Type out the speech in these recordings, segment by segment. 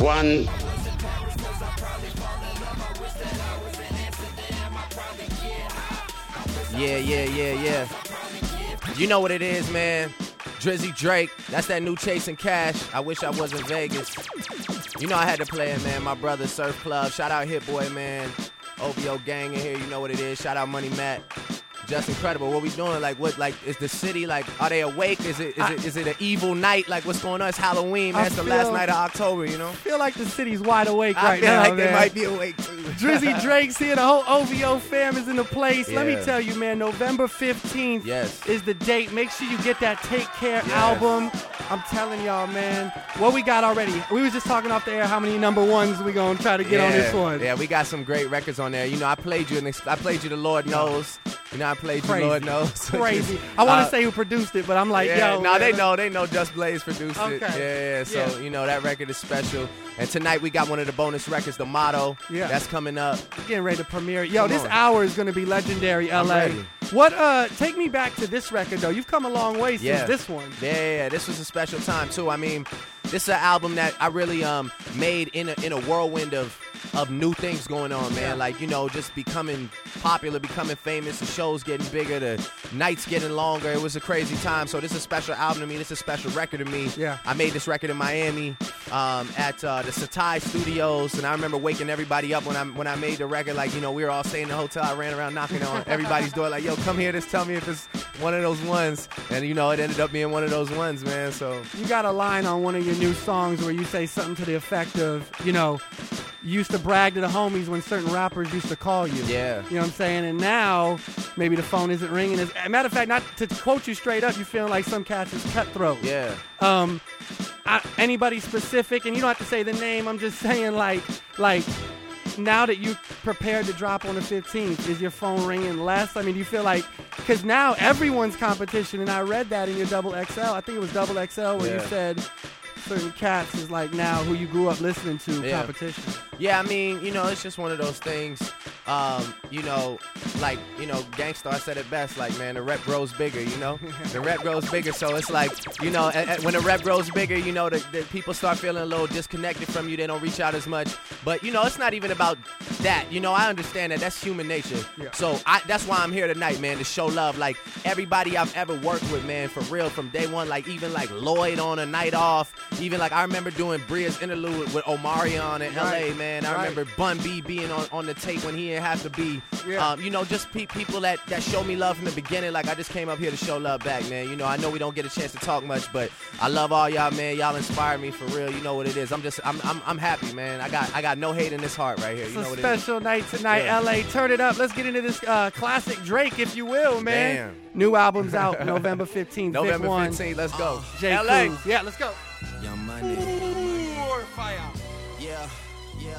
One. Yeah, yeah, yeah, yeah. You know what it is, man. Drizzy Drake. That's that new Chasing Cash. I wish I was in Vegas. You know I had to play it, man. My brother Surf Club. Shout out Hit Boy, man. OVO gang in here. You know what it is. Shout out Money Matt. Justin Credible. What we doing? Like what? Like is the city like? Are they awake? Is it? Is I- it? Is it an evil night? Like what's going on? It's Halloween. Man. I It's the last night of October. You know. I feel like the city's wide awake I right feel now, like man. they might be awake too. Drizzy Drake's here. The whole OVO fam is in the place. Let me tell you, man. November 15th Yes. is the date. Make sure you get that Take Care Yes. album. I'm telling y'all, man. What we got already. We was just talking off the air how many number ones we gonna try to get on this one. Yeah, we got some great records on there. You know, I played you, and I played you. The Lord knows. You know, I played Crazy. you. Lord knows. Crazy. I want to Uh, say who produced it, but I'm like, yeah, yo. no, they know. They know. Just Blaze produced it. Yeah, yeah. So Yeah. you know that record is special. And tonight we got one of the bonus records, the motto. Yeah. That's coming up. getting ready to premiere. Yo, Come this on. hour is gonna be legendary, LA. What? Uh, take me back to this record though. You've come a long way since Yeah. this one. Yeah, yeah, yeah. This was a special time too. I mean, this is an album that I really um made in a in a whirlwind of of new things going on, man. Like you know, just becoming popular, becoming famous. The shows getting bigger, the nights getting longer. It was a crazy time. So this is a special album to me. This is a special record to me. Yeah. I made this record in Miami um, at uh, the Setai Studios, and I remember waking everybody up when I when I made the record. Like you know, we were all staying in the hotel. I ran around knocking on everybody's door, like, "Yo, come here, just tell me if it's one of those ones." And you know, it ended up being one of those ones, man. So You got a line on one of your new songs where you say something to the effect of, you know, used to brag to the homies when certain rappers used to call you. Yeah. You know what I'm saying? And now maybe the phone isn't ringing. As a matter of fact, not to quote you straight up, you feeling like some cats is cutthroat. yeah. Um, I, anybody specific, and you don't have to say the name. I'm just saying, like, like now that you prepared to drop on the 15th, is your phone ringing less? I mean, do you feel like because now everyone's competition, and I read that in your double XL. I think it was double XL where you said certain cats is like now who you grew up listening to Yeah. competition. Yeah, I mean, you know, it's just one of those things. Um, you know, like, you know, Gang Starr said it best, like, man, the rep grows bigger, you know? The rep grows bigger, so it's like, you know, and, and when the rep grows bigger, you know, the, the people start feeling a little disconnected from you. They don't reach out as much. But, you know, it's not even about that. You know, I understand that. That's human nature. Yeah. So I, that's why I'm here tonight, man, to show love. Like, everybody I've ever worked with, man, for real, from day one, like, even like Lloyd on a night off, even like, I remember doing Bria's interlude with Omarion in Right. LA, man. I Right. remember Bun B being on, on the tape when he didn't have to be. Yeah. Um, you know, just pe- people that, that show me love from the beginning. Like, I just came up here to show love back, man. You know, I know we don't get a chance to talk much, but I love all y'all, man. Y'all inspire me for real. You know what it is. I'm just, I'm, I'm, I'm happy, man. I got, I got no hate in this heart right here. It's You know a what it is. special night tonight, Yeah. LA. Turn it up. Let's get into this uh, classic Drake, if you will, man. Damn. New album's out November 15th. November 15th. Let's go. J. LA. Cruz. Yeah, let's go. Money. Yeah, yeah.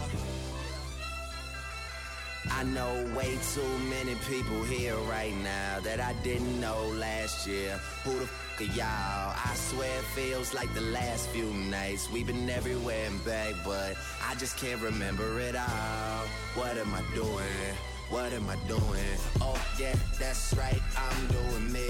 I know way too many people here right now that I didn't know last year. Who the f are y'all? I swear it feels like the last few nights. We've been everywhere and back, but I just can't remember it all. What am I doing? What am I doing? Oh, yeah, that's right. I'm doing me.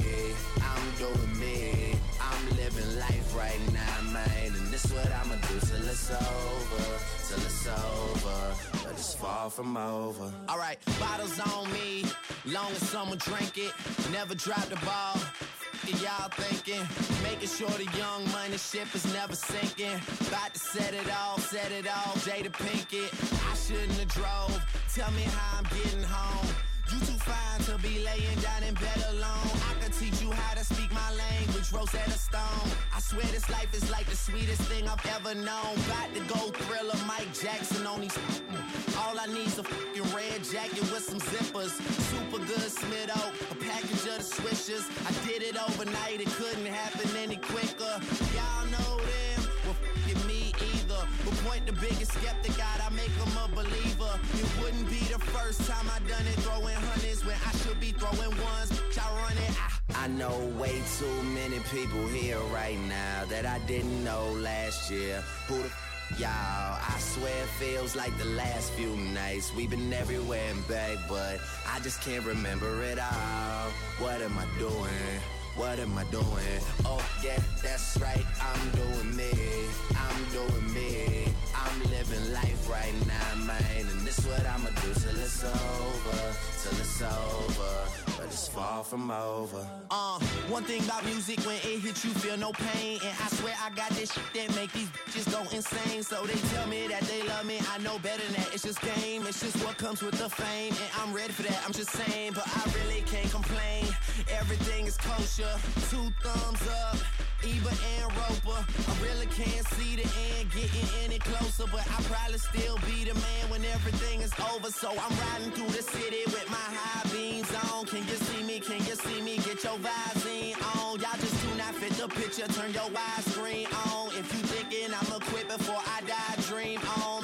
I'm doing me. I'm living life right now, man. And this what I'ma do till it's over. Till it's over. But it's far from over. Alright, bottles on me. Long as someone drink it. Never drop the ball. Y'all thinking, making sure the young money ship is never sinking. About to set it off, set it off, Jada Pinkett. I shouldn't have drove. Tell me how I'm getting home. You too fine to be laying down in bed alone. I could teach you how to speak my language, Rosetta swear this life is like the sweetest thing I've ever known. About to go thriller, Mike Jackson on these. All I need's a fucking red jacket with some zippers. Super good Smitto, a package of the swishers. I did it overnight, it couldn't happen any quicker. Y'all know them, well, fucking me either. But point the biggest skeptic out, I make them a believer. It wouldn't be the first time I done it, throwing hundreds when I should be throwing ones. I know way too many people here right now that I didn't know last year. Who the y'all? I swear it feels like the last few nights we've been everywhere and back, but I just can't remember it all. What am I doing? What am I doing? Oh yeah, that's right. I'm doing me. I'm doing me. I'm living life right now, man. And this what I'ma do till it's over. Till it's over far from over. Uh, one thing about music, when it hits you, feel no pain. And I swear I got this shit that make these bitches go insane. So they tell me that they love me, I know better than that. It's just game, it's just what comes with the fame. And I'm ready for that, I'm just saying, but I really can't complain. Everything is kosher, two thumbs up. Ebert and Roeper. I really can't see the end getting any closer, but I probably still be the man when everything is over. So I'm riding through the city with my high beams on. Can you see me? Can you see me? Get your Visine on. Y'all just do not fit the picture. Turn your widescreen on. If you thinking I'ma quit before I die, dream on.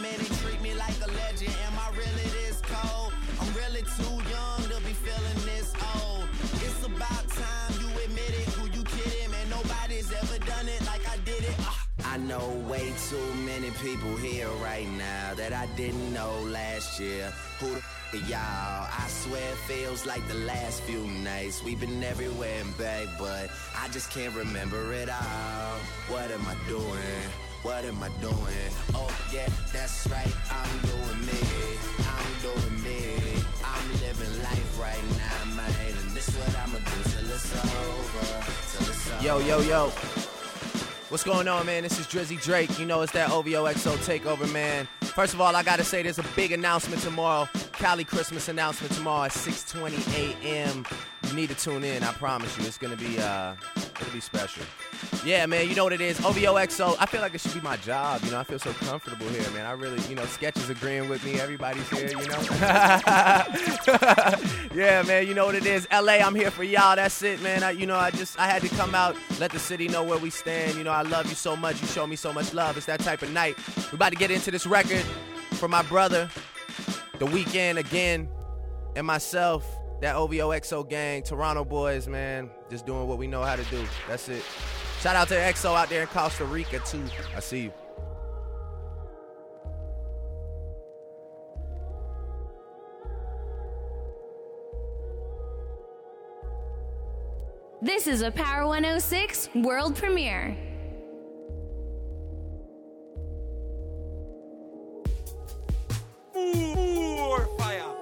I know way too many people here right now that I didn't know last year. Who the y'all. I swear it feels like the last few nights. We've been everywhere and back, but I just can't remember it all. What am I doing? What am I doing? Oh yeah, that's right. I'm doing me. I'm doing me. I'm living life right now, man. And this what I'ma do till it's over. Till it's over. Yo, yo, yo. What's going on, man? This is Drizzy Drake. You know it's that OVO XO takeover, man. First of all, I gotta say there's a big announcement tomorrow. Cali Christmas announcement tomorrow at 6:20 a.m. You need to tune in. I promise you, it's gonna be uh, it'll be special. Yeah, man. You know what it is? OVO XO. I feel like it should be my job. You know, I feel so comfortable here, man. I really, you know, sketches agreeing with me. Everybody's here. You know. yeah, man. You know what it is? LA. I'm here for y'all. That's it, man. I, you know, I just I had to come out, let the city know where we stand. You know, I love you so much. You show me so much love. It's that type of night. We're about to get into this record for my brother, The Weeknd again, and myself, that OVO XO gang, Toronto boys, man, just doing what we know how to do. That's it. Shout out to XO out there in Costa Rica too. I see you. This is a Power 106 world premiere. More fire.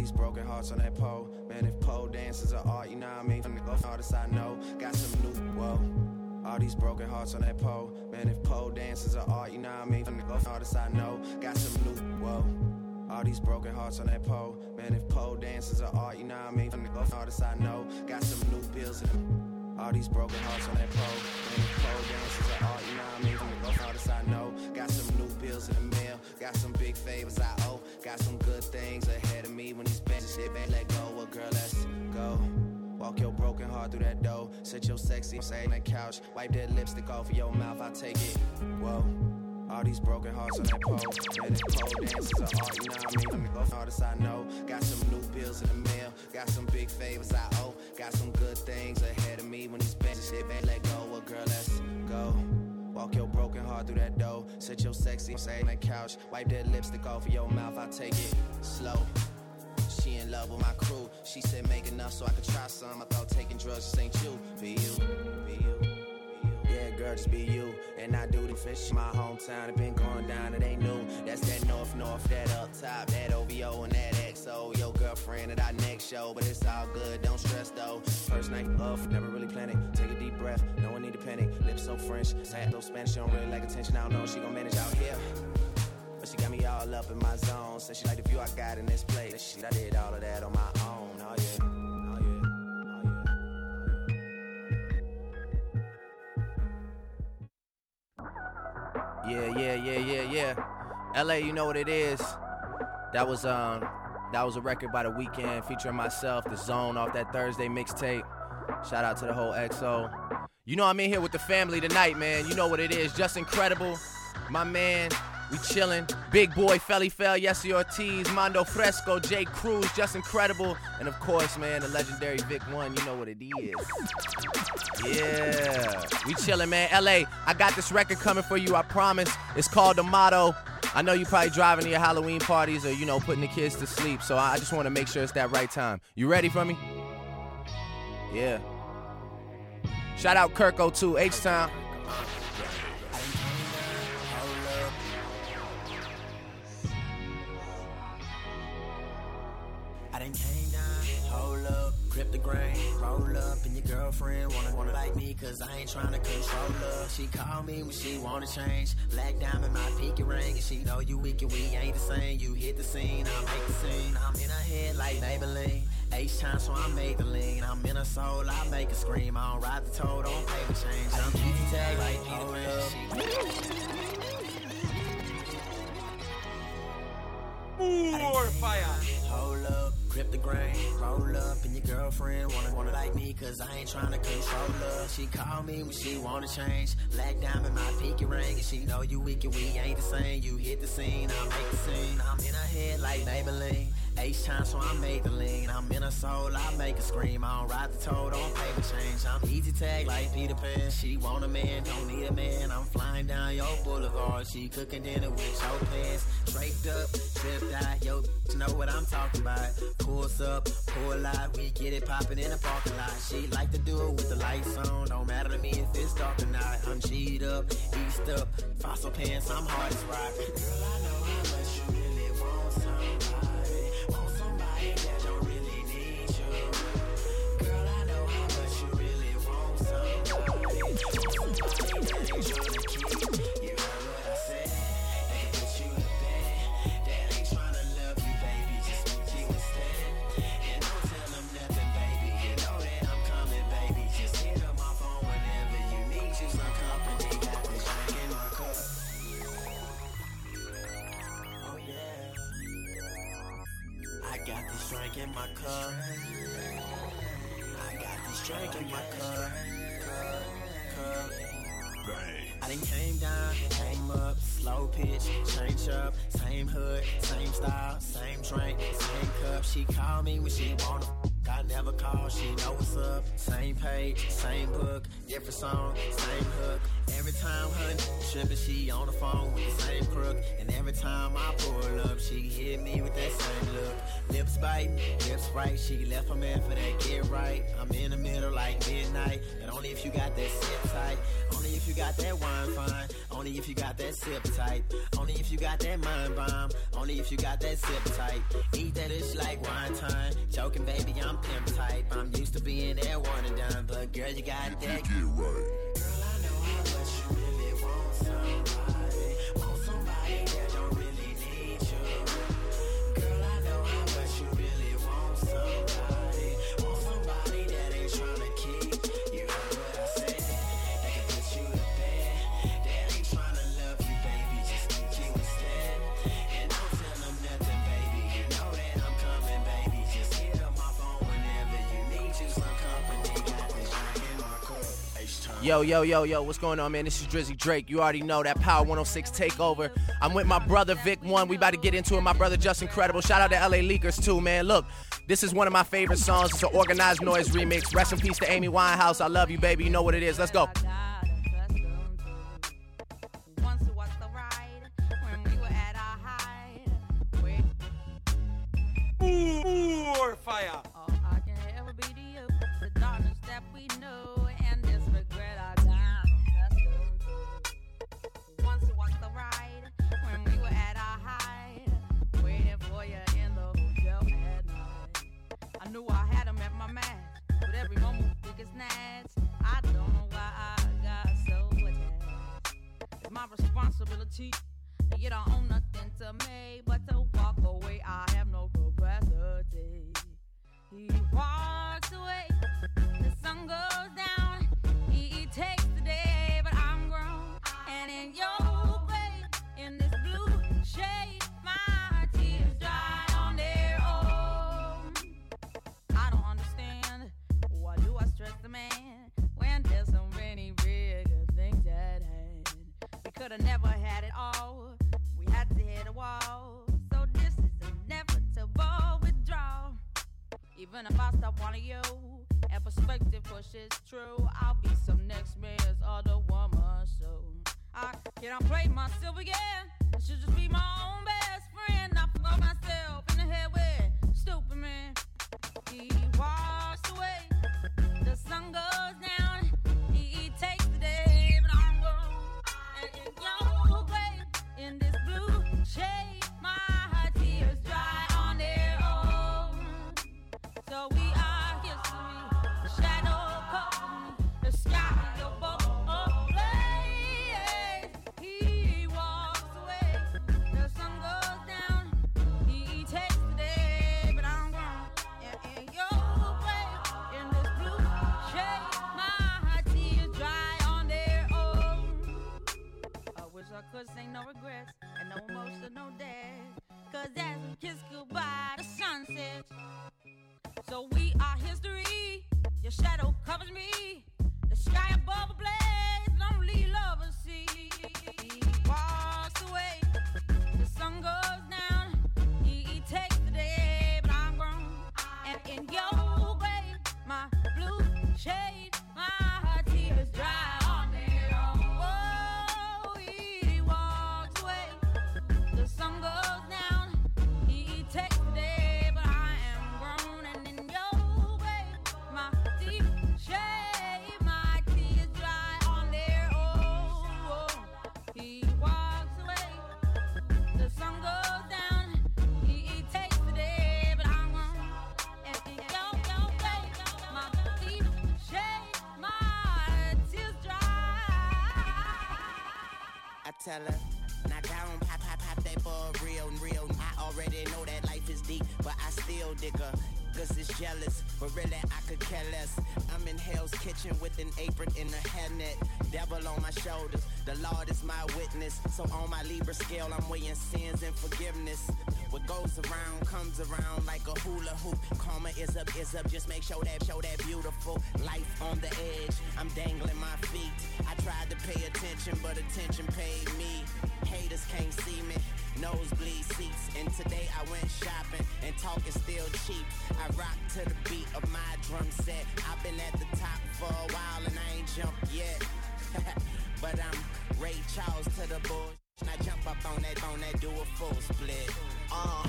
These broken hearts on that pole. Man, if pole dances are art, you know what I mean? From the artists I know, got some new, whoa. All these broken hearts on that pole. Man, if pole dances are art, you know what I mean? From the artists I know, got some new, whoa. All these broken hearts on that pole. Man, if pole dances are art, you know what I mean? From the artists I know, got some new bills in them. All these broken hearts on that pole. Man, if pole dances are art, you know what I mean? From the artists I know, got some new bills in the mail. Got some big favors I owe. Got some good things ahead shit back. Let go, well, girl, let's go. Walk your broken heart through that door. Sit your sexy say on that couch. Wipe that lipstick off of your mouth. I take it. Whoa. All these broken hearts on that pole. Man, if pole dances are art, you know what I mean? Go artists I know. Got some new bills in the mail. Got some big favors I owe. Got some good things ahead of me when these bitches shit back. Let go, well, girl, let's go. Walk your broken heart through that door. Sit your sexy say on that couch. Wipe that lipstick off of your mouth. I take it slow. Love with my crew. She said make enough so I could try some. I thought taking drugs just ain't you. Be you, be you. Yeah, girl, just be you. And I do the fish. My hometown, it been going down, it ain't new. That's that north, north, that up top, that OVO and that XO. Your girlfriend at our next show, but it's all good, don't stress though. First night off, never really planning. Take a deep breath, no one need to panic. Lips so French, sad, no Spanish, she don't really like attention. I don't know she gon' manage out here. She got me all up in my zone. Said she like the view I got in this place. Shit, I did all of that on my own. Oh yeah. Oh yeah. Oh yeah. Yeah, yeah, yeah, yeah, yeah. LA, you know what it is. That was um that was a record by the Weeknd featuring myself, the zone off that Thursday mixtape. Shout out to the whole XO. You know I'm in here with the family tonight, man. You know what it is. Justin Credible. My man, we chillin'. Big boy, Felli Fel, Yesi Ortiz, Mando Fresko, J Cruz, Justin Credible. And of course, man, the legendary Vick One, you know what it is. Yeah. We chillin', man. LA, I got this record coming for you, I promise. It's called The Motto. I know you probably driving to your Halloween parties or, you know, putting the kids to sleep. So I just want to make sure it's that right time. You ready for me? Yeah. Shout out Kirko too, H Town. Girlfriend wanna wanna like me, cause I ain't tryna control her. She call me when she wanna change, black diamond, my pinky ring, and she know you weak and we ain't the same. You hit the scene, I make the scene, I'm in her head like Maybelline. H time, so I made the lean. I'm in her soul, I make her scream. I don't ride the toe, don't the change. I'm easy tag like Peter Pan. More fire. Hold up, grip the grain, roll up, and your girlfriend wanna wanna like me, cause I ain't trying tryna control her. She call me when she wanna change. Black diamond, my pinky ring, and she know you weak and we ain't the same. You hit the scene, I make the scene. I'm in her head like Maybelline. H time, so I made the lean. I'm in her soul, I make her scream. I don't ride the toe, don't pay the change. I'm easy tag like Peter Pan. She want a man, don't need a man. I'm flying down your boulevard. She cooking dinner with your pants. Draped up, tripped out. Yo, know what I'm talking about. Pulls up, pull out. We get it popping in the parking lot. She like to do it with the lights on. Don't matter to me if it's dark or not. I'm G'd up, east up. Fossil pants, I'm hard as rock. Girl, I know bite, lips right. She left her man for that get right. I'm in the middle like midnight, and only if you got that sip tight. Only if you got that wine fine. Only if you got that sip tight. Only if you got that mind bomb. Only if you got that sip tight. Eat that ish like wine time. Joking, baby, I'm pimp type. I'm used to being that one and done, but girl, you got that. Get right. Yo, yo, yo, yo, what's going on, man? This is Drizzy Drake. You already know that Power 106 takeover. I'm with my brother Vick One. We about to get into it. My brother Justin Credible. Shout out to LA Leakers too, man. Look, this is one of my favorite songs. It's an Organized Noize remix. Rest in peace to Amy Winehouse. I love you, baby. You know what it is. Let's go. Once was pushes true, tell her, knock down, pop, pop, pop that ball real, real. I already know that life is deep, but I still dig her. Cause it's jealous, but really I could care less. I'm in Hell's Kitchen with an apron and a hairnet. Devil on my shoulders, the Lord is my witness. So on my Libra scale, I'm weighing sins and forgiveness. What goes around comes around like a hula hoop. Karma is up, is up. Just make sure that, show that beautiful life on the edge. I'm dangling my feet. I tried to pay attention, but attention paid me. Haters can't see me. Nosebleed seats. And today I went shopping, and talk is still cheap. I rock to the beat of my drum set. I've been at the top for a while, and I ain't jumped yet. but I'm Ray Charles to the bush. And I jump up on that, on that, do a full split. Uh.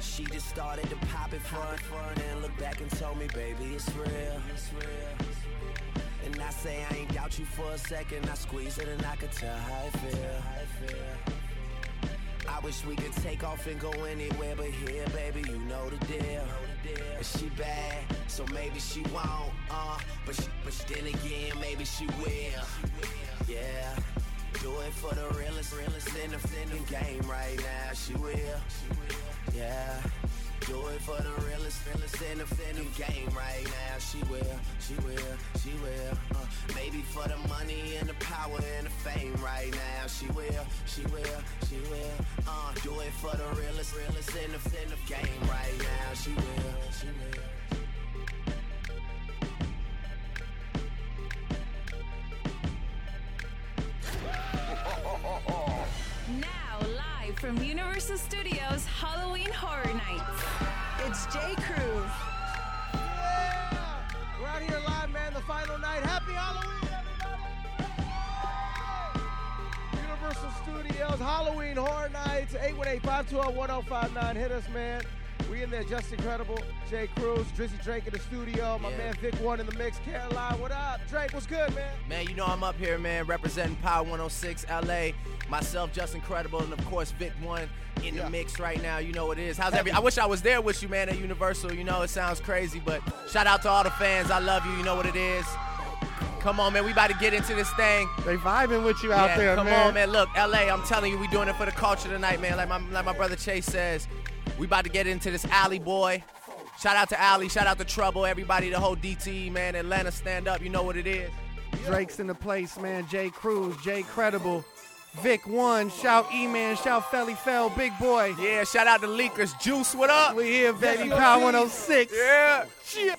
she just started to pop it front, front, and look back and told me, baby, it's real, it's real. And I say I ain't doubt you for a second. I squeeze it and I could tell how it feel. I wish we could take off and go anywhere, but here, baby, you know the deal. And she bad, so maybe she won't. Uh, but she, but she- then again, maybe she will. Yeah. Do it for the realest, realest in the, in game right now. She will. Yeah. Do it for the realest, realest in the, in game right now. She will, she will, she will. Uh, maybe for the money and the power and the fame right now. She will, she will, she will. Uh, do it for the realest, realest in the, in game right now. She will, she will. From Universal Studios Halloween Horror Nights. It's J. Cruz. Yeah! We're out here live, man. The final night. Happy Halloween, everybody! Universal Studios Halloween Horror Nights. 818-512-1059. Hit us, man. We in there, Justin Credible. J Cruz, Drizzy Drake in the studio. My Yeah. man Vick One in the mix. Caroline, what up? Drake, what's good, man? Man, you know I'm up here, man, representing Power 106 LA. Myself, Justin Credible, and of course Vick One in Yeah. the mix right now. You know what it is. How's every? I wish I was there with you, man, at Universal. You know it sounds crazy, but shout out to all the fans. I love you. You know what it is. Come on, man. We about to get into this thing. They vibing with you out yeah, there, come man. on, man. Look, LA, I'm telling you, we doing it for the culture tonight, man. Like my like my brother Chase says, we about to get into this alley boy. Shout out to Alley, shout out to Trouble, everybody, the whole DT, man. Atlanta, stand up. You know what it is. Drake's in the place, man. J Cruz, Jay Credible, Vick One, shout E Man, shout Felli Fel, Big Boy. Yeah, shout out to Leakers. Juice, what up? We here, baby. Power indeed. 106. Yeah. Shit.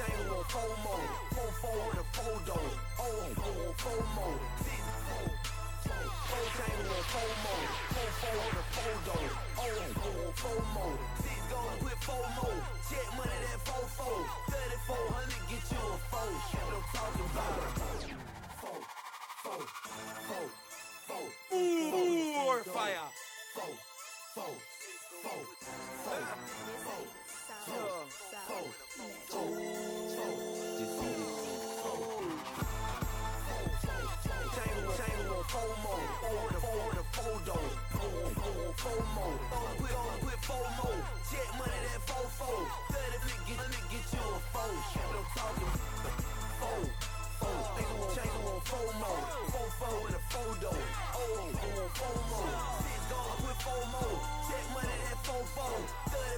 Four chain on four more. Four four with a four oh, four more. Four chain on four more. Four four with a four door. Oh, oh, four more. Four chain on four more. Four four with a four four more. Six goes with four. Check money that four four. Four hundred get you a four. What I'm talking about. Four, four, four, four. Ooh, fire. Four, four, four, four, four, four, four, Tangle, more. Six goes with four more. Check money that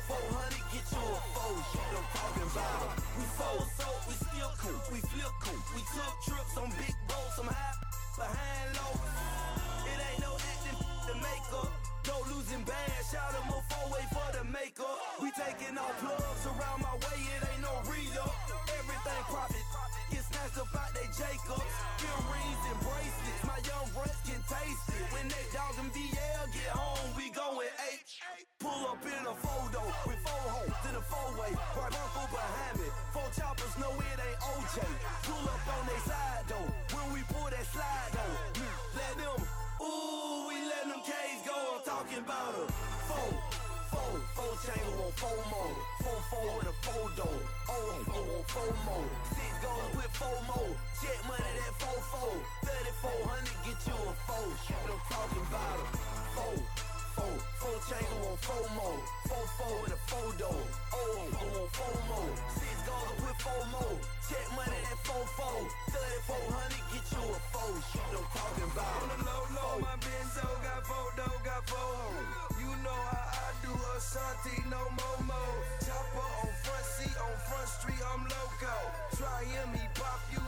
four hundred get you a four. What I'm talking about. We fold so we still cool. We flip cool. We took trips on big boats. I'm high behind low. It ain't no acting to make up. No losing bad. Shout them a four way for the makeup. We taking all plugs around my way. It ain't no re-up. Everything profit. Get snatched up out they Jacobs. Earrings and bracelets. My young breath can taste it. When they dog them DL get home, we going H. Pull up in a photo with four hoes in a four way. Right uncle behind me. Four choppers know it ain't OJ. Pull up on they side though. When we pull that slide though. Let them, ooh, we let them K's go. I'm talking about a four. Four, four chain on four more. Four, four with a four door. Oh, oh, four more. Six goes with four more. Check money that four four. Thirty four hundred get you a four. What I'm talking about a four. Four, four chain on four more. Four, four with a four door. Oh, oh, four more. Six goes with four more. Check money that four four. Thirty four hundred get you a four. What I'm talking about. On the low, low, my Benzo got four dough, got four hoes. You know how I do Ashanti, no momo. Chopper on front seat, on front street, I'm loco. Try him, he pop you,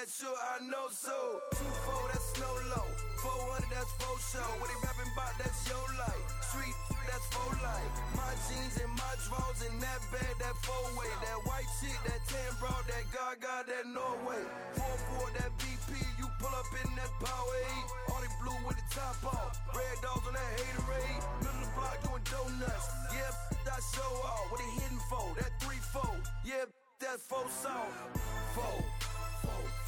that sure I know so. Two four, that's snow low. Four hundred, that's four show. What he rapping about, that's your life. Street, that's four life. My jeans and my drawers and that bag, that four way. That white chick, that tan bro, that Gaga, that Norway. Four four, that BP, you pull up in that power eight. All they blue with the top off. Red dogs on that haterade. Middle of the block doing donuts. Yeah, that show off. What they hitting for? That three four. Yeah, that four songs. Four.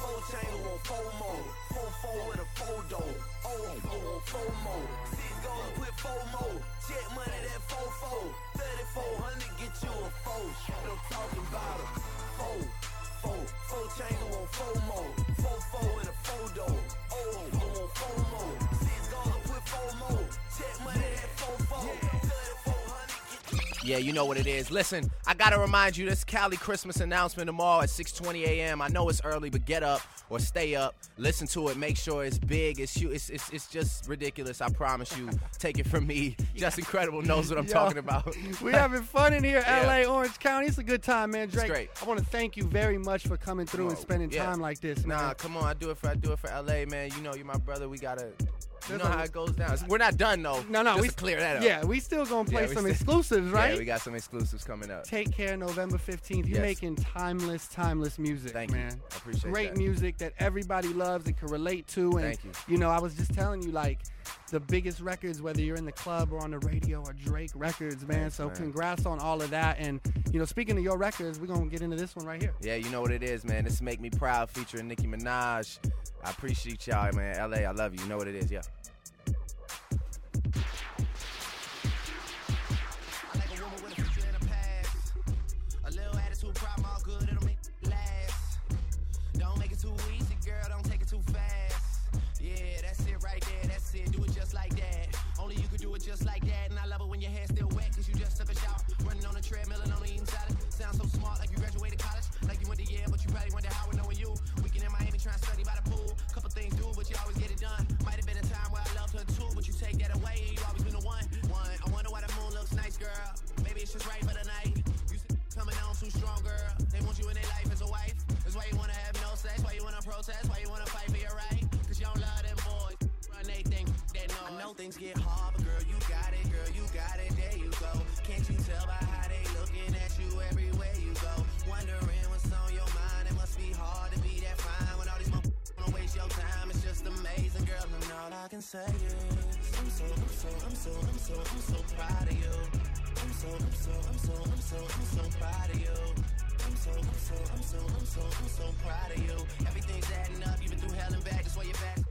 Four, chains on four more. Four, four with a four door. Oh, on four more. Six goals put four more. Check money that four four. 3400 get you a four. I'm talking about a four. Four, four chains on four more. Four, four with a four door. Oh, on four more. Six goals put four more. Check money that four four. 3400 Yeah, you know what it is. Listen, I gotta remind you, this Cali Christmas announcement tomorrow at 6:20 a.m. I know it's early, but get up or stay up, listen to it, make sure it's big, it's huge, it's it's, it's just ridiculous. I promise you. Take it from me. Justin Credible knows what I'm Yo, talking about. we having fun in here, Yeah. LA, Orange County. It's a good time, man. Drake, great. I want to thank you very much for coming through and spending Yeah. time like this, man. Nah, come on, I do it for I do it for LA, man. You know, you're my brother. We gotta. You know how it goes down. We're not done though. No, no, Just we clear that up. Yeah, we still gonna play Yeah, some exclusives, right? Yeah, we got some exclusives coming up. Take care, November 15th. You're Yes. making timeless, timeless music, Thank you. man. I appreciate Great that. music that everybody loves and can relate to. And Thank you. know, I was just telling you, like, the biggest records, whether you're in the club or on the radio, or Drake records, man. Thanks, so man. congrats on all of that. And you know, speaking of your records, we're gonna get into this one right here. Yeah, you know what it is, man. This Make Me Proud featuring Nicki Minaj. I appreciate y'all, man. LA, I love you. You know what it is, yeah. Things get hard, but girl, you got it, girl, you got it, there you go. Can't you tell by how they looking at you everywhere you go? Wondering what's on your mind, it must be hard to be that fine when all these motherfuckers wanna waste your time. It's just amazing, girl, and all I can say is I'm so, I'm so, I'm so, I'm so, I'm so proud of you. I'm so, I'm so, I'm so, I'm so, I'm so proud of you. I'm so, I'm so, I'm so, I'm so, I'm so proud of you. Everything's adding up, you've been through hell and back, that's why you're back.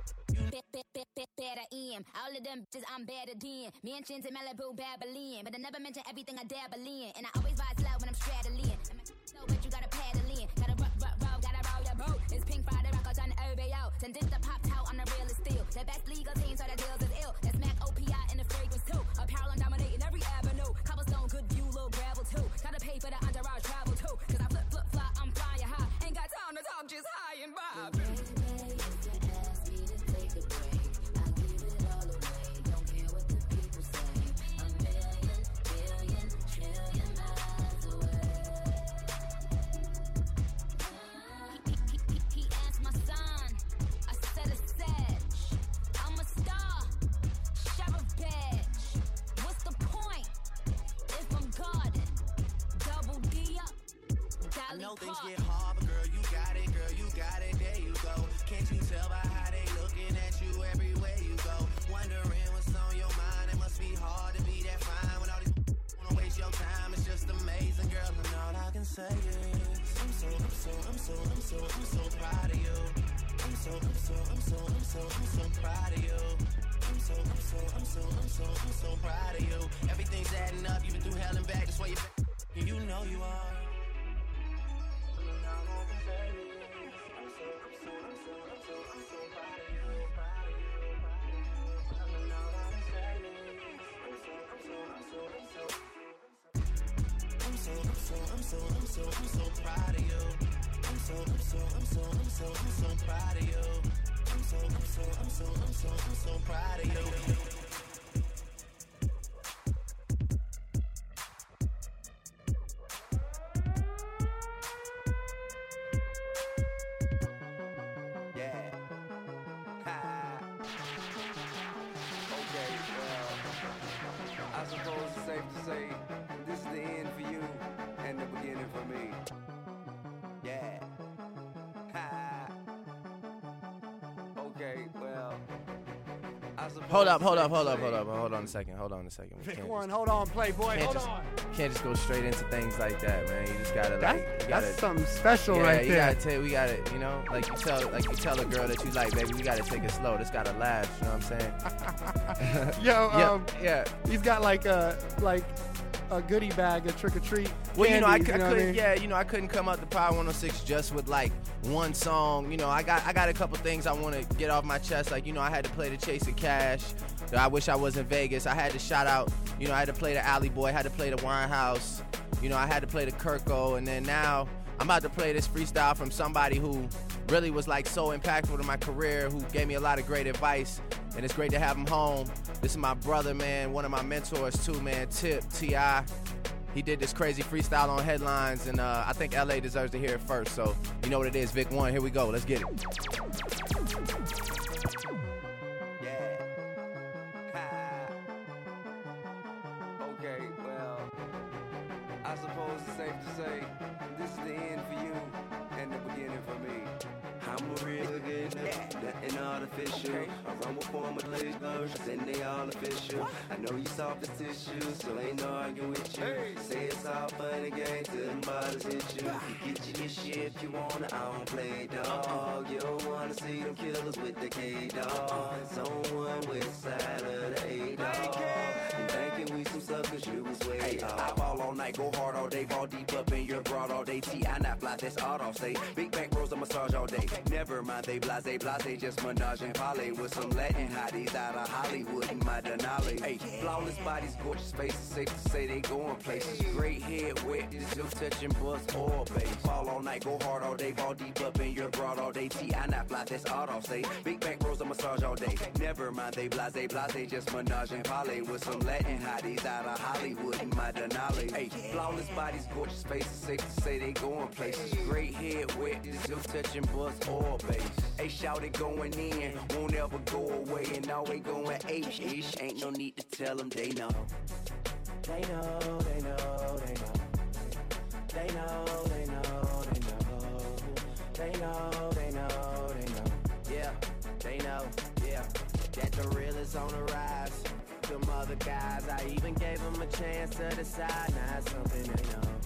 Bet, bet, better. All of them bitches I'm better than. Mansions in Malibu, Babylon. But I never mention everything I dabble in. And I always ride slow when I'm straddling. My slow, but you gotta paddle in. Gotta rock, rock, roll, gotta roll your boat. It's Pink Friday, rockers on the OVO. Send this the pop out, I'm the realest still. The best legal team, so the deals is ill. That's Mac OPI and the fragrance too. Apparel, I'm dominating every avenue. Cobblestone, good view, little gravel too. Gotta pay for the entourage travel too. Cause I flip, flip, fly, I'm flying high. Ain't got time to talk, just high and vibe. Know things get hard, but girl, you got it, girl, you got it, there you go. Can't you tell by how they looking at you everywhere you go? Wondering what's on your mind, it must be hard to be that fine when all these wanna waste your time. It's just amazing, girl, and all I can say is I'm so, I'm so, I'm so, I'm so, I'm so proud of you. I'm so, I'm so, I'm so, I'm so, I'm so proud of you. I'm so, I'm so, I'm so, I'm so, I'm so proud of you. Everything's adding up, you've been through hell and back, that's why back. You know you are. Hold up, hold up, hold up, hold up, hold on a second, hold on a second. We can't One, hold on, Playboy, can't hold just, on. can't just go straight into things like that, man. You just gotta like, you gotta, that's something special yeah, right you there. gotta tell, we gotta, you know, like you tell, like you tell a girl that you like, baby, we gotta take it slow. This gotta last. You know what I'm saying? Yo, yeah, um, yeah. He's got like a like a goodie bag of trick or treat. Well, you know, I, I couldn't. mean? Yeah, you know, I couldn't come up to Power 106 just with like one song. You know, I got I got a couple things I want to get off my chest. Like, you know, I had to play the Chase N. Cashe. I wish I was in Vegas. I had to shout out. You know, I had to play the Alley Boy. I had to play the Winehouse. You know, I had to play the Kirko, and then now I'm about to play this freestyle from somebody who really was like so impactful to my career, who gave me a lot of great advice, and it's great to have him home. This is my brother, man, one of my mentors too, man. Tip Ti. He did this crazy freestyle on headlines, and uh, I think LA deserves to hear it first. So you know what it is, Vick One. Here we go. Let's get it. Artificial. I run with former listeners, and they all official. I know you soft as tissue, so ain't no arguing with you. Say it's all fun and games till them bottles hit you. You get you your shit if you wanna, I don't play dog. Uh-uh. You don't wanna see them killers with the K dog. Someone with side of the A dog. You thinking we some suckers, you was way Hey, off. I ball all night, go hard all day, ball deep up in your broad all day. T, I not fly, that's all I'll say. Big back I massage all day. Never mind, they blase, blase, just menage and poly with some Latin hotties out of Hollywood and my Denali. Hey, flawless bodies, gorgeous faces, safe to say they going places. Great head, wet, this your touching bust all base. Ball all night, go hard all day, ball deep up in your broad all day. T, I not fly, that's all I'll say. Big back rolls, I massage all day. Never mind, they blase, blase, just menage and poly with some Latin hotties out of Hollywood and my Denali. Hey, flawless bodies, gorgeous faces, safe to say they going places. Great head, wet, this touching bust all base. Hey, shout it going in, won't ever go away, and always going H ish. Ain't no need to tell them they know. They know, they know, they know. They know, they know, they know. They know, they know, they know. Yeah, they know, yeah, that the real is on the rise. Them other guys, I even gave them a chance to decide. Now it's something they know.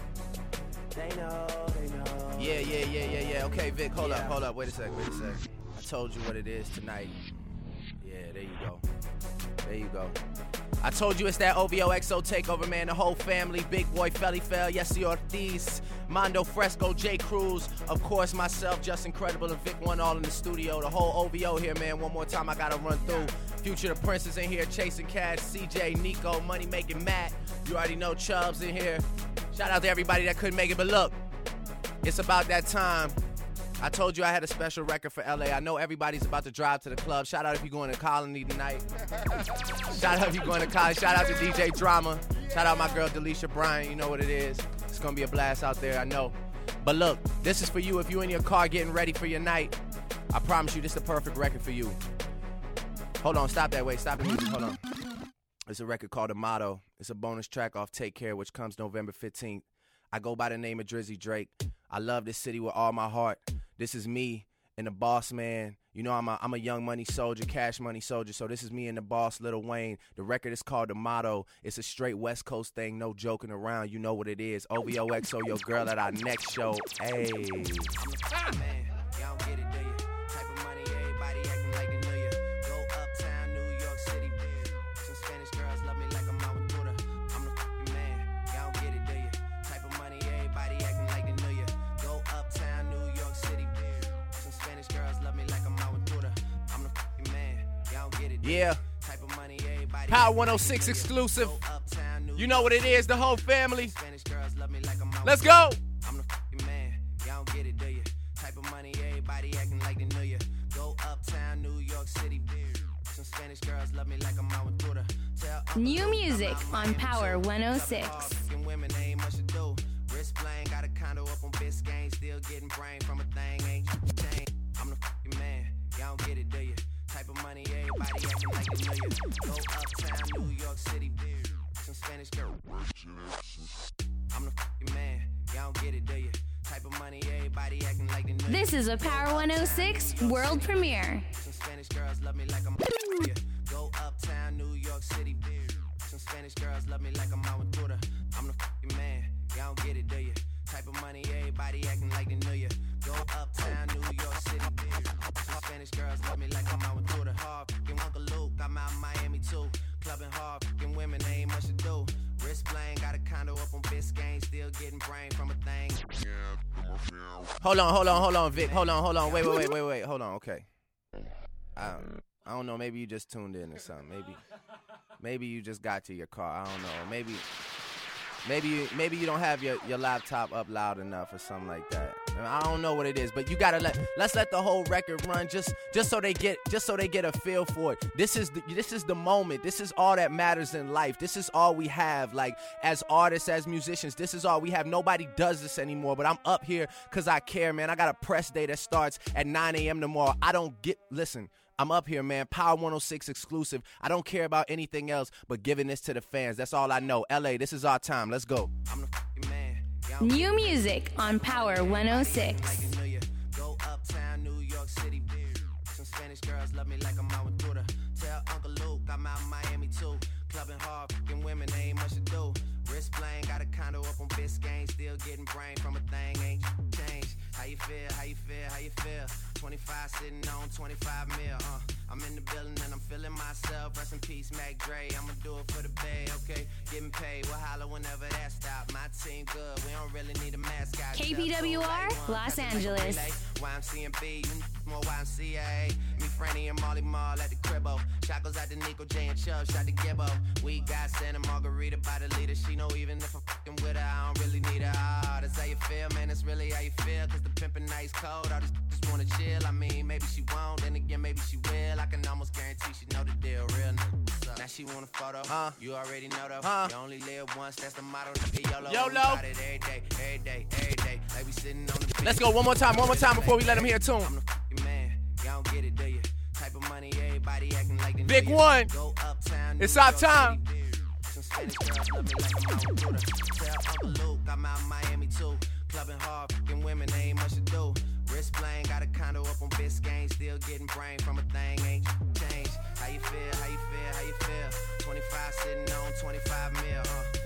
They know, they know. Yeah, yeah, yeah, yeah, yeah. Okay, Vick, hold up, Yeah. hold up. Wait a sec, wait a sec. I told you what it is tonight. Yeah, there you go. There you go. I told you it's that OVO XO takeover, man. The whole family, Big Boy, Felli Fel, Yesi Ortiz, Mando Fresko, J Cruz, of course myself, Justin Credible, and Vick One all in the studio. The whole OVO here, man. One more time, I gotta run through. Future the Prince is in here, Chase N. Cashe, CJ, Nico, Money Making Matt. You already know Chubbs in here. Shout out to everybody that couldn't make it, but look, it's about that time. I told you I had a special record for LA. I know everybody's about to drive to the club. Shout out if you're going to Colony tonight. Shout out if you're going to college. Shout out to DJ Drama. Shout out my girl Delisha Bryan. You know what it is. It's gonna be a blast out there. I know. But look, this is for you if you're in your car getting ready for your night. I promise you, this is the perfect record for you. Hold on, stop that way. Stop music. Hold on. It's a record called The Motto. It's a bonus track off Take Care, which comes November 15th. I go by the name of Drizzy Drake. I love this city with all my heart. This is me and the boss man. You know, I'm a, I'm a young money soldier, cash money soldier. So this is me and the boss, Lil Wayne. The record is called The Motto. It's a straight West Coast thing, no joking around. You know what it is. OVOXO, your girl at our next show. Hey. Ah, man, y'all get it, do you? Yeah. Type of money, everybody Power 106 they knew you. exclusive. Go uptown, New You know what it is, the whole family. Spanish girls love me like I'm out Let's go. I'm the fucking man. Y'all don't get it, do you? Type of money, everybody acting like they knew you. Go uptown, New York City. Some Spanish girls love me like I'm Aventura. Tell Uncle New Luke music I'm out on Miami Power too. 106. Couple hard-working women, they ain't much to do. Wrist Type of money, everybody acting like they know you. Go uptown, New York City. Some Spanish girl. I'm the fucking man. Y'all don't get it, do you? Type of money, everybody acting like they know. This is a Power 106 world premiere. Some Spanish girls love me like I'm. Go uptown New York City. Some Spanish girls love me like I'm out with I'm the fucking man. Y'all don't get it, do you? Type of money, everybody acting like they knew you. Go uptown New York City. Some Spanish girls love me like I'm Aventura. Hard fucking Uncle Luke. I'm out in Miami too. Clubbing hard fucking women, they ain't much to do. Wrist playing, got a condo up on Biscayne. Still getting brain from a thing. Hold on, hold on, hold on, Vick. Hold on, hold on. Wait, wait, wait, wait, wait. Hold on. Okay. I, I don't know. Maybe you just tuned in or something. Maybe, maybe you just got to your car. I don't know. Maybe, maybe, you, maybe you don't have your, your laptop up loud enough or something like that. I don't know what it is, but you gotta let let's let the whole record run just just so they get just so they get a feel for it. This is the, this is the moment. This is all that matters in life. This is all we have. Like as artists, as musicians, this is all we have. Nobody does this anymore. But I'm up here because I care, man. I got a press day that starts at 9 a.m. tomorrow. I don't get listen. I'm up here, man. Power 106 exclusive. I don't care about anything else but giving this to the fans. That's all I know. LA, this is our time. Let's go. New music on Power 106. Go uptown New York City. Some Spanish girls love me like I'm Aventura. Tell Uncle Luke I'm out in Miami too. Clubbing hard, fucking women, ain't much to do. Wrist playing, got a condo up on Biscayne. Still getting brain from a thing, ain't changed. How you feel? How you feel? How you feel? 25 sitting on 25 mil. Uh, I'm in the building and I'm feeling myself. Rest in peace, Mac Dre. I'ma do it for the bay, okay? Getting paid. We'll holler whenever that stop. My team good. We don't really need a mascot. KPWR, Los Angeles. YMCMB, more YMCA. Me, Franny, and Mally Mall at the cribbo. Goes out to Nico J and Chubb, shot to Gibbo. We got Santa Margarita by the leader. She know even if I'm fucking with her, I don't really need her. Ah, that's how you feel, man. That's really how you feel. Cause the pimpin' nice cold. I just, just wanna chill. I mean, maybe she won't, then again, maybe she will. I can almost guarantee she know the deal. Real nigga. Now she want a photo. Huh? You already know though. Huh? You only live once, that's the motto. Nigga, YOLO. YOLO. Every day, every day, every day. Like we sitting on the Let's go one more time, one more time before we let 'em hear a tune. I'm the fucking man. Y'all don't get it, do you? Type of money, everybody acting like they Big one. Go uptown, It's our time. City. Some Spanish girls love like I'm Aventura. Tell Uncle Luke I'm out in Miami too. Clubbing hard, fucking women, ain't much to do. Wrist playing, got a condo up on Biscayne. Still getting brain from a thing, ain't changed. How you feel? How you feel? How you feel? 25 sitting on 25 mil. Uh,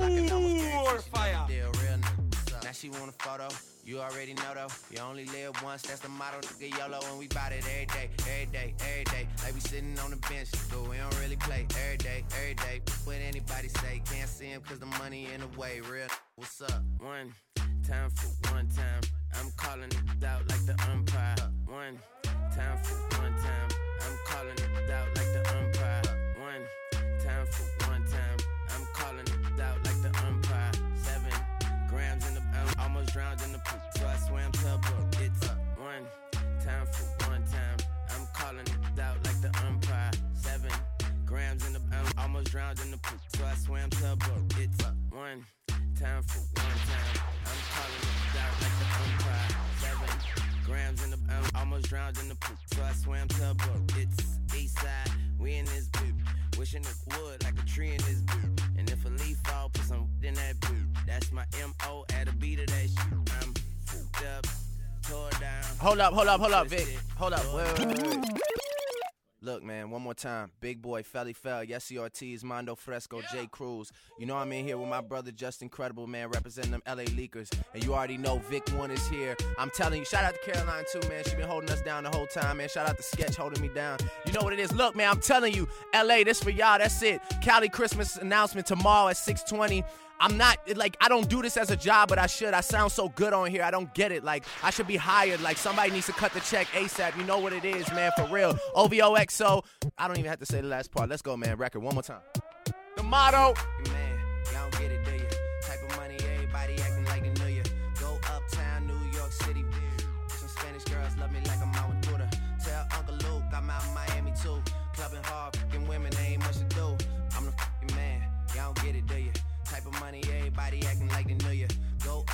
I can almost guarantee she know the deal. Real nigga. what's up? Now she want a photo. You already know though. You only live once. That's the motto. Nigga YOLO and we bout it every day, every day, every day. Like we sitting on the bench, but we don't really play every day, every day. What anybody say? Can't see him cause the money in the way. Real. What's up? One time for one time. I'm calling it out like the umpire. One time for one time. I'm calling it out like the umpire. Drowned in the pool, so I swam to a boat. It's one time for one time. I'm calling it out like the umpire. Seven grams in the I almost drowned in the pool, so I swam to a boat. It's one time for one time. I'm calling it out like the umpire. Seven grams in the I almost drowned in the pool, so I swam to a boat. It's east side, we in this boot. Wishing it would like a tree in this boot. And if a leaf fall, put some in that boot. That's my M.O. at a beat of that shit. I'm up, tore down. Hold up, hold up, hold up, Vick. Hold up. Wait, wait, wait. Look, man, one more time. Big boy, Felli Fel, Yesi Ortiz, Mando Fresko, J. Cruz. You know I'm in here with my brother Justin Credible, man, representing them LA Leakers. And you already know Vick One is here. I'm telling you, shout out to Caroline too, man. She been holding us down the whole time, man. Shout out to Sketch holding me down. You know what it is. Look, man, I'm telling you, LA, this for y'all. That's it. Cali Christmas announcement tomorrow at 620. I'm not like I don't do this as a job, but I should. I sound so good on here. I don't get it. Like I should be hired. Like somebody needs to cut the check ASAP. You know what it is, man, for real. OVOXO. I don't even have to say the last part. Let's go, man. Record one more time. The motto. Man,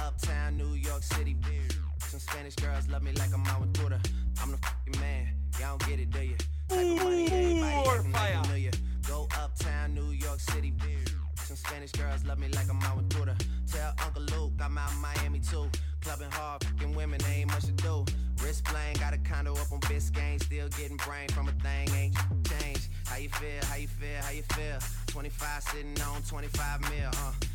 Uptown, New York City. Some Spanish girls love me like I'm Aventura. I'm the fucking man. Y'all don't get it, do you? Money everybody like they ya. Go uptown, New York City. Some Spanish girls love me like I'm Aventura. Tell Uncle Luke I'm out in Miami too. Clubbing hard, fucking women, ain't much to do. Wrist playing, got a condo up on Biscayne. Still getting brain from a thing, ain't changed. How you feel? How you feel? How you feel? 25 sitting on 25 mil, uh.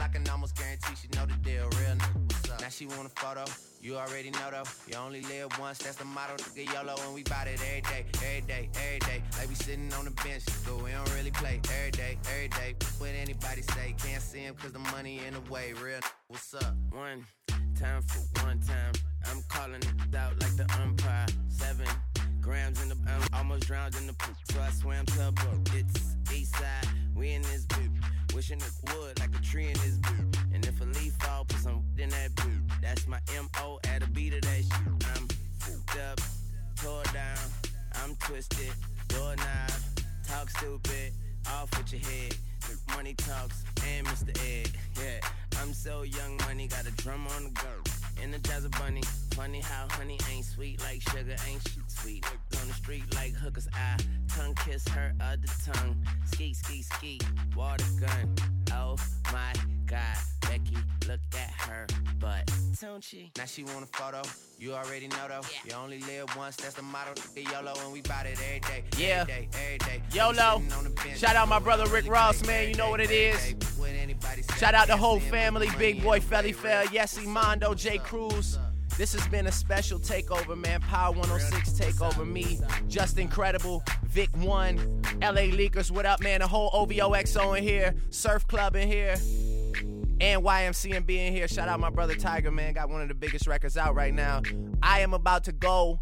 I can almost guarantee she know the deal. Real nigga, what's up? Now she want a photo. You already know though. You only live once, that's the motto. Nigga YOLO, and we bout it every day, every day, every day. Like we sitting on the bench, but we don't really play every day, every day. What anybody say, can't see him cause the money in the way. Real nigga, what's up? One time for one time. I'm calling it out like the umpire. Seven grams in the I'm almost drowned in the poop. So I swam to a boat. It's east side. We in this boot. Wishing it would like a tree in this boot. And if a leaf fall, put some in that boot. That's my M.O. at a beat of that shit. I'm fucked up, tore down. I'm twisted, doorknob. Talk stupid, off with your head. Money talks and Mr. Ed. Yeah, I'm so young, money got a drum on the go. Energizer bunny, funny how honey ain't sweet like sugar, ain't shit sweet. On the street like hookers, I tongue kiss her other tongue. Ski, ski, ski, water gun. Oh my god, Becky, look at her butt. Don't she? Now she want a photo. You already know though. Yeah. You only live once, that's the motto. Nigga YOLO, and we bout it every day. Yeah. Every day, every day. YOLO. Sitting on the bench, Shout out my brother Rick Ross, man. You know what it is. day. What anybody say, Shout out the whole family, Big Boy the Felly. Fair, Yesi Mando, J Cruz. This has been a special takeover, man. Power 106 takeover. Me, Justin Credible. Vick One, LA Leakers. What up, man? The whole OVO XO in here, Surf Club in here, and YMCMB in here. Shout out my brother Tyga, man. Got one of the biggest records out right now. I am about to go.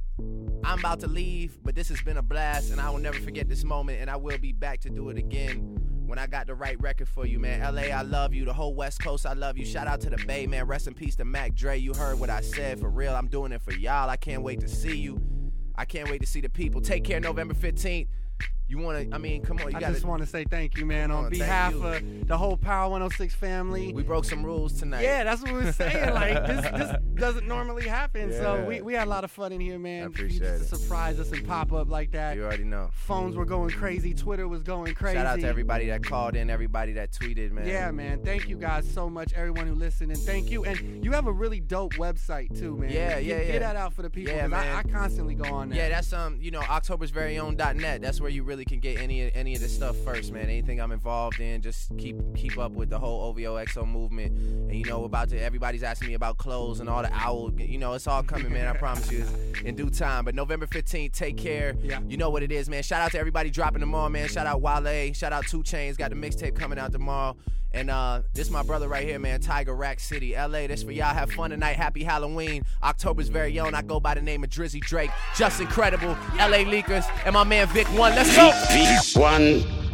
I'm about to leave, but this has been a blast, and I will never forget this moment, and I will be back to do it again when I got the right record for you, man. LA, I love you. The whole West Coast, I love you. Shout out to the Bay, man. Rest in peace to Mac Dre. You heard what I said. For real, I'm doing it for y'all. I can't wait to see you. I can't wait to see the people. Take care November 15th. You want to, I mean, come on. You I got just want to say thank you, man, on on, behalf of the whole Power 106 family. We broke some rules tonight. Yeah, that's what we were saying. Like this, this doesn't normally happen. Yeah. So we, we had a lot of fun in here, man. I For you appreciate just to surprise us and pop up like that. You already know. Phones were going crazy. Twitter was going crazy. Shout out to everybody that called in, everybody that tweeted, man. Yeah, man. Thank you guys so much, everyone who listened, and thank you. And you have a really dope website too, man. Yeah, Get- yeah, Get yeah. that out for the people. Yeah, 'cause I, man. I constantly go on there. Yeah, that's um, you know, October's very own.net. That's where you really can get any any of this stuff first, man. Anything I'm involved in, just keep keep up with the whole OVO XO movement. And you know, about to everybody's asking me about clothes and all the owl. You know, it's all coming, man. I promise you, in due time. But November 15th, take care. Yeah. You know what it is, man. Shout out to everybody dropping tomorrow, man. Shout out Wale. Shout out 2 Chainz. Got the mixtape coming out tomorrow. And uh, this my brother right here, man. Tyga Rack City, LA. This for y'all. Have fun tonight. Happy Halloween. October's very own. I go by the name of Drizzy Drake. Justin Credible. LA Leakers and my man Vick One. Let's go. V1